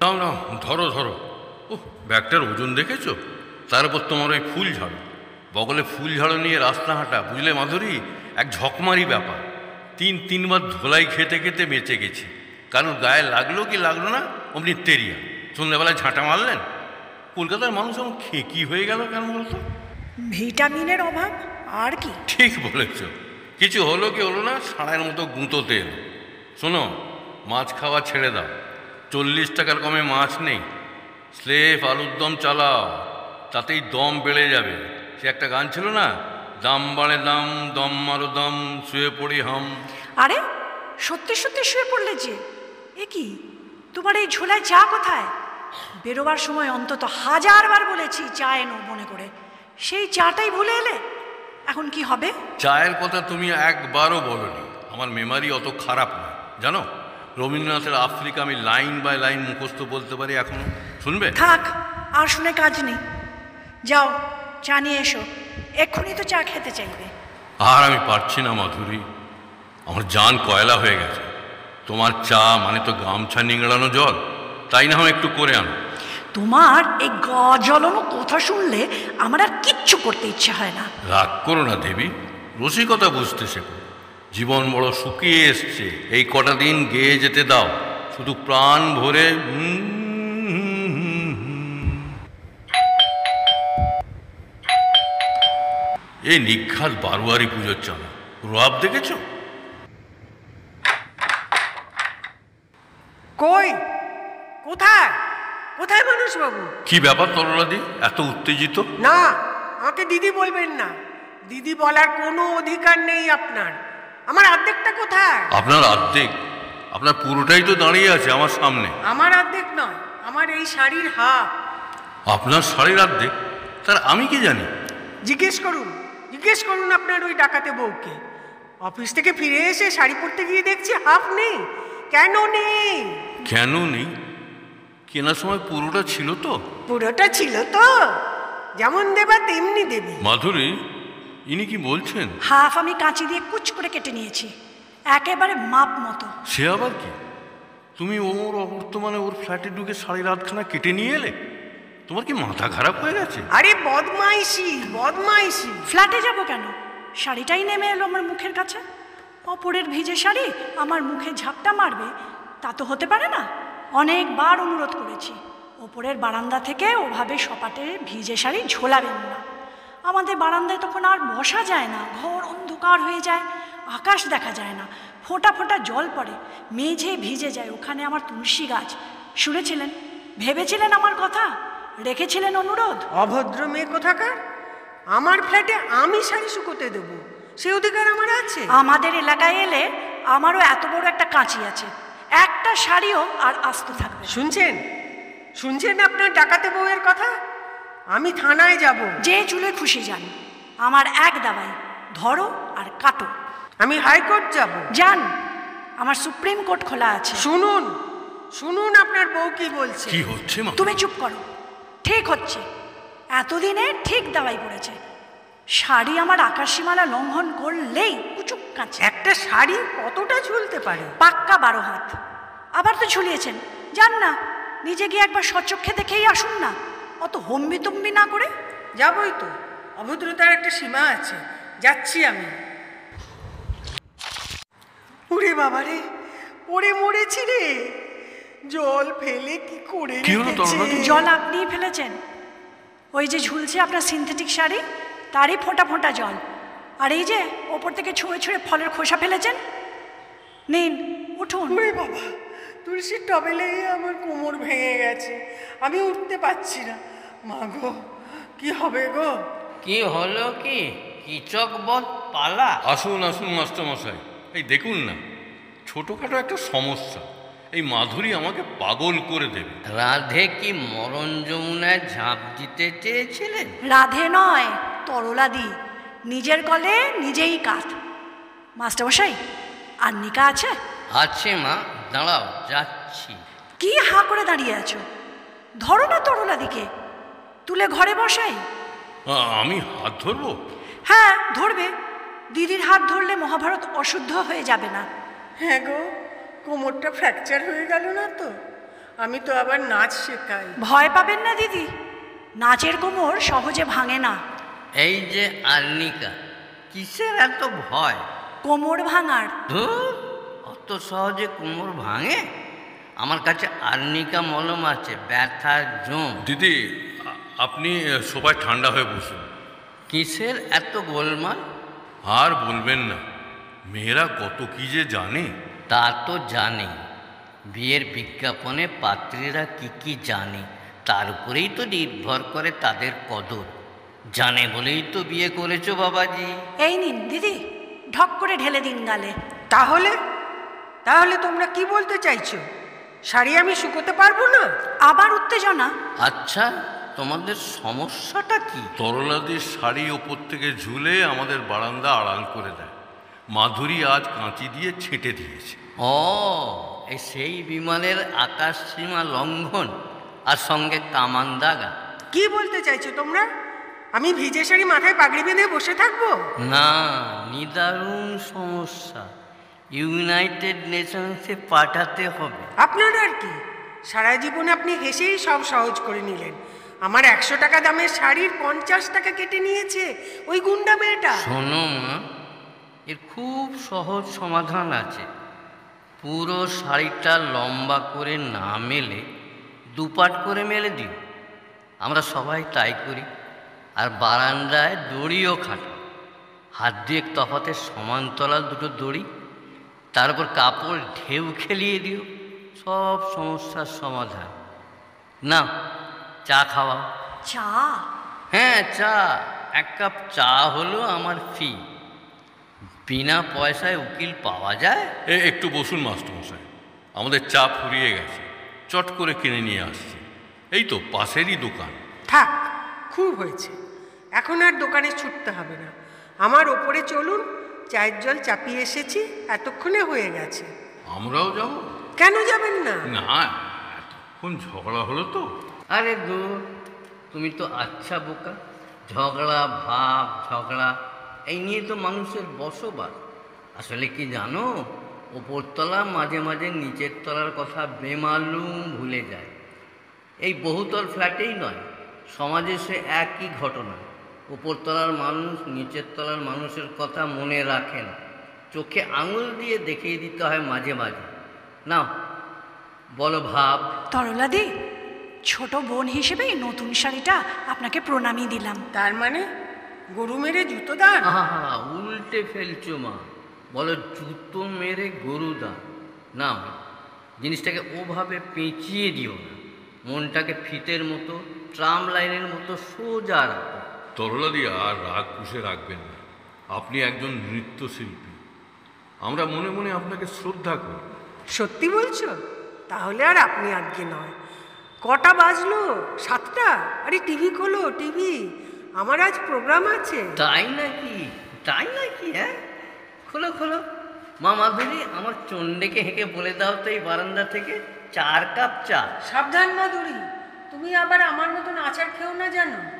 নাও নাও ধরো ধরো। ও ব্যাগটার ওজন দেখেছ? তার উপর তোমার ওই ফুল ঝাড়ো। বগলে ফুল ঝাড়ো নিয়ে রাস্তা হাঁটা বুঝলে মাধুরী? এক ঝকমারি ব্যাপার। তিন তিনবার ধোলাই খেতে খেতে বেঁচে গেছি। কারণ গায়ে লাগল কি লাগল না অমনি তেরিয়া। সন্ধ্যাবেলায় ঝাঁটা মারলেন? কলকাতার মানুষ এমন খেকি হয়ে গেল কেন বলতো? ভিটামিনের অভাব? আর কি? ঠিক বলেছ। কিছু হলো কি হলো না সাড়ের মতো গুঁতোতে এলো। শোনো মাছ খাওয়া ছেড়ে দাও। চল্লিশ টাকার কমে মাছ নেই। স্লেফ আলুর দম চালাও তাতেই দম বেড়ে যাবে। সে একটা গান ছিল না? দাম বাড়ে দাম দম মারো দম শুয়ে পড়ি হাম। আরে সত্যি সত্যি শুয়ে পড়লে যে? এ কি? তোমার এই ঝোলায় চা কোথায়? বেরোবার সময় অন্তত হাজারবার বলেছি চা এনো মনে করে। সেই চাটাই ভুলে এলে? এখন কি হবে? চায়ের কথা তুমি একবারও বলনি। আমার মেমারি অত খারাপ না। জানো? রবীন্দ্রনাথের আফ্রিকা আমি লাইন বাই লাইন মুখস্থ বলতে পারি এখনও। শুনবে? থাক আর শুনে কাজ নেই। যাও চা নিয়ে এসো। এক্ষুনি তো চা খেতে চাইবে। আর আমি পারছি না মাধুরী। আমার জান কয়লা হয়ে গেছে। তোমার চা মানে তো গামছা নিংড়ানো জল। তাই না হয় একটু করে আনো? তোমার এই গ জ্বলানো কথা শুনলে আমার আর কিচ্ছু করতে ইচ্ছে হয় না। রাগ করো না দেবী। রসিকতা বুঝতে শেখো। জীবন বড় শুকিয়ে এসছে। এই কটা দিন গেয়ে যেতে দাও। শুধু প্রাণ ভরে। এই নিঘাত বারোয়ারি পুজোর চালা রব দেখেছ? কই? কোথায়? কোথায় মানুষ বাবু কি ব্যাপার তরলাদি? এত উত্তেজিত? না আমাকে দিদি বলবেন না। দিদি বলার কোনো অধিকার নেই আপনার। আমার অর্ধেকটা কোথায়? আপনার অর্ধেক আপনার পুরোটাই তো দাঁড়িয়ে আছে আমার সামনে। আমার অর্ধেক নয় আমার এই শাড়ির হাফ আপনার শাড়ির অর্ধেক তার আমি কি জানি? জিজ্ঞেস করুন জিজ্ঞেস করুন আপনার ওই ডাকাতে বউকে। অফিস থেকে ফিরে এসে শাড়ি পরতে গিয়ে দেখছি হাফ নেই। কেন নেই? কেন নেই? কেনার সময় পুরোটা ছিল তো। পুরোটা ছিল তো। যেমন দেবা তেমনি দেবে। মাধুরী ইনি কি বলছেন? হাফ আমি কাঁচি দিয়ে কুচ করে কেটে নিয়েছি। একেবারে মাপ মতো। সে আবার কি? তুমি ওর অবর্তমানে ওর ফ্ল্যাটে ঢুকে সাড়ে রাতখানা কেটে নিয়ে এলে? তোমার কি মাথা খারাপ হয়ে গেছে? আরে বদমাইশি বদমাইশি। ফ্ল্যাটে যাব কেন? শাড়িটাই নেমে এলো আমার মুখের কাছে। অপরের ভিজে শাড়ি আমার মুখে ঝাপটা মারবে তা তো হতে পারে না। অনেকবার অনুরোধ করেছি ওপরের বারান্দা থেকে ওভাবে সপাটে ভিজে শাড়ি ঝোলাবেন না। আমাদের বারান্দায় তখন আর বসা যায় না। ঘর অন্ধকার হয়ে যায় আকাশ দেখা যায় না। ফোঁটা ফোঁটা জল পড়ে মেঝে ভিজে যায় ওখানে আমার তুলসী গাছ। শুনেছিলেন? ভেবেছিলেন আমার কথা? রেখেছিলেন অনুরোধ? অভদ্র মেয়ে কোথাকার? আমার ফ্ল্যাটে আমি শাড়ি শুকোতে দেবো। সে অধিকার আমার আছে। আমাদের এলাকায় এলে আমারও এত বড় একটা কাঁচি আছে। একটা শাড়িও আর আস্ত থাকবে শুনছেন? শুনছেন আপনার ডাকাতে বউয়ের কথা? আমি থানায় যাব। যে চুলে খুশি যান আমার এক দাবাই ধরো আর কাটো। আমি হাইকোর্ট যাব। যান আমার সুপ্রিম কোর্ট খোলা আছে। শুনুন শুনুন আপনার বউ কি বলছে। কি হচ্ছে মা? তুমি চুপ করো। ঠিক হচ্ছে। এতদিনে ঠিক দাবাই পড়েছে। শাড়ি আমার আকাশীমালা লঙ্ঘন করলেই কুচুক কাঁচে। একটা শাড়ি কতটা ঝুলতে পারে? পাক্কা বারো হাত। আবার তো ঝুলিয়েছেন। যান না নিজে গিয়ে একবার সচক্ষে দেখেই আসুন না। অত হম্বি তম্বি না করে? যাবই তো। অভদ্রতার একটা সীমা আছে। যাচ্ছি আমি। ওরে বাবা রে ওরে মরেছি রে। জল ফেলে কি করে কি হলো রেখেছে? তরুণা? জল আপনিই ফেলেছেন। ওই যে ঝুলছে আপনার সিনথেটিক শাড়ি তারই ফোঁটা ফোঁটা জল। আর এই যে ওপর থেকে ছুঁড়ে ছুঁড়ে ফলের খোসা ফেলেছেন? নিন উঠুন। ওরে বাবা। তুলসীর টবে লেগে আমার কোমর ভেঙে গেছে। আমি উঠতে পারছি না। মা গো কি হবে গো? কি হলো কি? কিচক বধ পালা? আসুন আসুন মাস্টারমশাই। এই দেখুন না ছোটোখাটো একটা সমস্যা। এই মাধুরী আমাকে পাগল করে দেবে। রাধে কি মরণ যমুনায় ঝাঁপ দিতে চেয়েছিলেন? রাধে নয় তরলাদি। নিজের কলে নিজেই কাত মাস্টারমশাই আর নিকা আছে? আছে মা। দাঁড়াও যাচ্ছি। কি হাঁ করে দাঁড়িয়ে আছো? ধরো না তরলাদিকে তুলে ঘরে বসাই। আমি হাত ধরবো? হ্যাঁ ধরবে। দিদির হাত ধরলে মহাভারত অশুদ্ধ হয়ে যাবে না। হ্যাঁ গো কোমরটা ফ্র্যাকচার হয়ে গেল না তো? আমি তো আবার নাচ শেখাই। ভয় পাবেন না দিদি। নাচের কোমর সহজে ভাঙে না। এই যে আর্নিকা কিসের এত ভয়? কোমর ভাঙার। ধুর অত সহজে কোমর ভাঙে? আমার কাছে আর্নিকা মলম আছে ব্যথার জম। দিদি আপনি সবাই ঠান্ডা হয়ে বসুন। কিসের এত গোলমাল? আর বলবেন না মেয়েরা কত কি যে জানে। তা তো জানে। বিয়ের বিজ্ঞাপনে পাত্রীরা কি কি জানে তার উপরেই তো নির্ভর করে তাদের কদর। জানে বলেই তো বিয়ে করেছ বাবাজি। এই নিন দিদি ঢক করে ঢেলে দিন গালে। তাহলে তাহলে তোমরা কি বলতে চাইছো? শাড়ি আমি শুকোতে পারব না? আবার উত্তেজনা? আচ্ছা তোমাদের সমস্যাটা কি? তরলাদির শাড়ি ওপর থেকে ঝুলে আমাদের বারান্দা আড়াল করে দেয়। মাধুরী আজ কাঁচি দিয়ে ছেঁটে দিয়েছে। ও এই সেই বিমানের আকাশ সীমা লঙ্ঘন আর সঙ্গে কামান দাগা। কি বলতে চাইছো তোমরা? আমি ভিজে শাড়ি মাথায় পাগড়ি বেঁধে বসে থাকব? না নিদারুণ সমস্যা। ইউনাইটেড নেশনসে পাঠাতে হবে। আপনার আর কি? সারা জীবনে আপনি হেসেই সব সহজ করে নিলেন। আমার একশো টাকা দামের শাড়ির পঞ্চাশ টাকা কেটে নিয়েছে। ওই গুন্ডা মেয়েটা। শোনো মা এর খুব সহজ সমাধান আছে। পুরো শাড়িটা লম্বা করে না মেলে দুপাট করে মেলে দিও। আমরা সবাই তাই করি। আর বারান্দায় দড়িও খাটো। হাত দিয়ে তফাতে সমান্তরাল দুটো দড়ি তারপর কাপড় ঢেউ খেলিয়ে দিও সব সমস্যার সমাধান। না চা খাওয়া চা? হ্যাঁ চা। এক কাপ চা হলো আমার ফি বিনা পয়সায় উকিল পাওয়া যায়? এ একটু বসুন মাস্টারমশাই। আমাদের চা ফুরিয়ে গেছে। চট করে কিনে নিয়ে আসছি। এই তো পাশেরই দোকান। থাক খুব হয়েছে। এখন আর দোকানে ছুটতে হবে না। আমার ওপরে চলুন চায়ের জল চাপিয়ে এসেছি এতক্ষণে হয়ে গেছে। আমরাও যাব? কেন যাবেন না? না এতক্ষণ ঝগড়া হলো তো। আরে গো তুমি তো আচ্ছা বোকা। ঝগড়া ভাব ঝগড়া এই নিয়ে তো মানুষের বসবাস। আসলে কি জানো ওপরতলা মাঝে মাঝে নিচের তলার কথা বেমালুম ভুলে যায়। এই বহুতল ফ্ল্যাটেই নয় সমাজে সে একই ঘটনা। উপরতলার মানুষ নিচের তলার মানুষের কথা মনে রাখে না চোখে আঙুল দিয়ে দেখিয়ে দিতে হয় মাঝে মাঝে। না বলো ভাব। তরলাদি ছোট বোন হিসেবে এই নতুন শাড়িটা আপনাকে প্রণামী দিলাম। তার মানে গরু মেরে জুতো দান? আহা উল্টে ফেলছো মা। বলো জুতো মেরে গরু দান। না মা, জিনিসটাকে ওভাবে পেঁচিয়ে দিও না। মনটাকে ফিতের মতো ট্রাম লাইনের মতো সোজা রাখো। তরলাদি আর রাগ পুষে রাখবেন না। আপনি একজন নৃত্যশিল্পী। আমরা মনে মনে আপনাকে শ্রদ্ধা করি। সত্যি বলছো? তাহলে আর আপনি আজকে নয়। কটা বাজলো? সাতটা? আরে টিভি খোলো টিভি। আমার আজ প্রোগ্রাম আছে। তাই নাকি? তাই নাকি হ্যাঁ? খোলো খোলো। মা মাধুরী আমার চন্ডেকে হেঁকে বলে দাও তো এই বারান্দা থেকে। চার কাপ চা। সাবধান মাধুরী। তুমি আবার আমার মতন আচার খেও না জানো?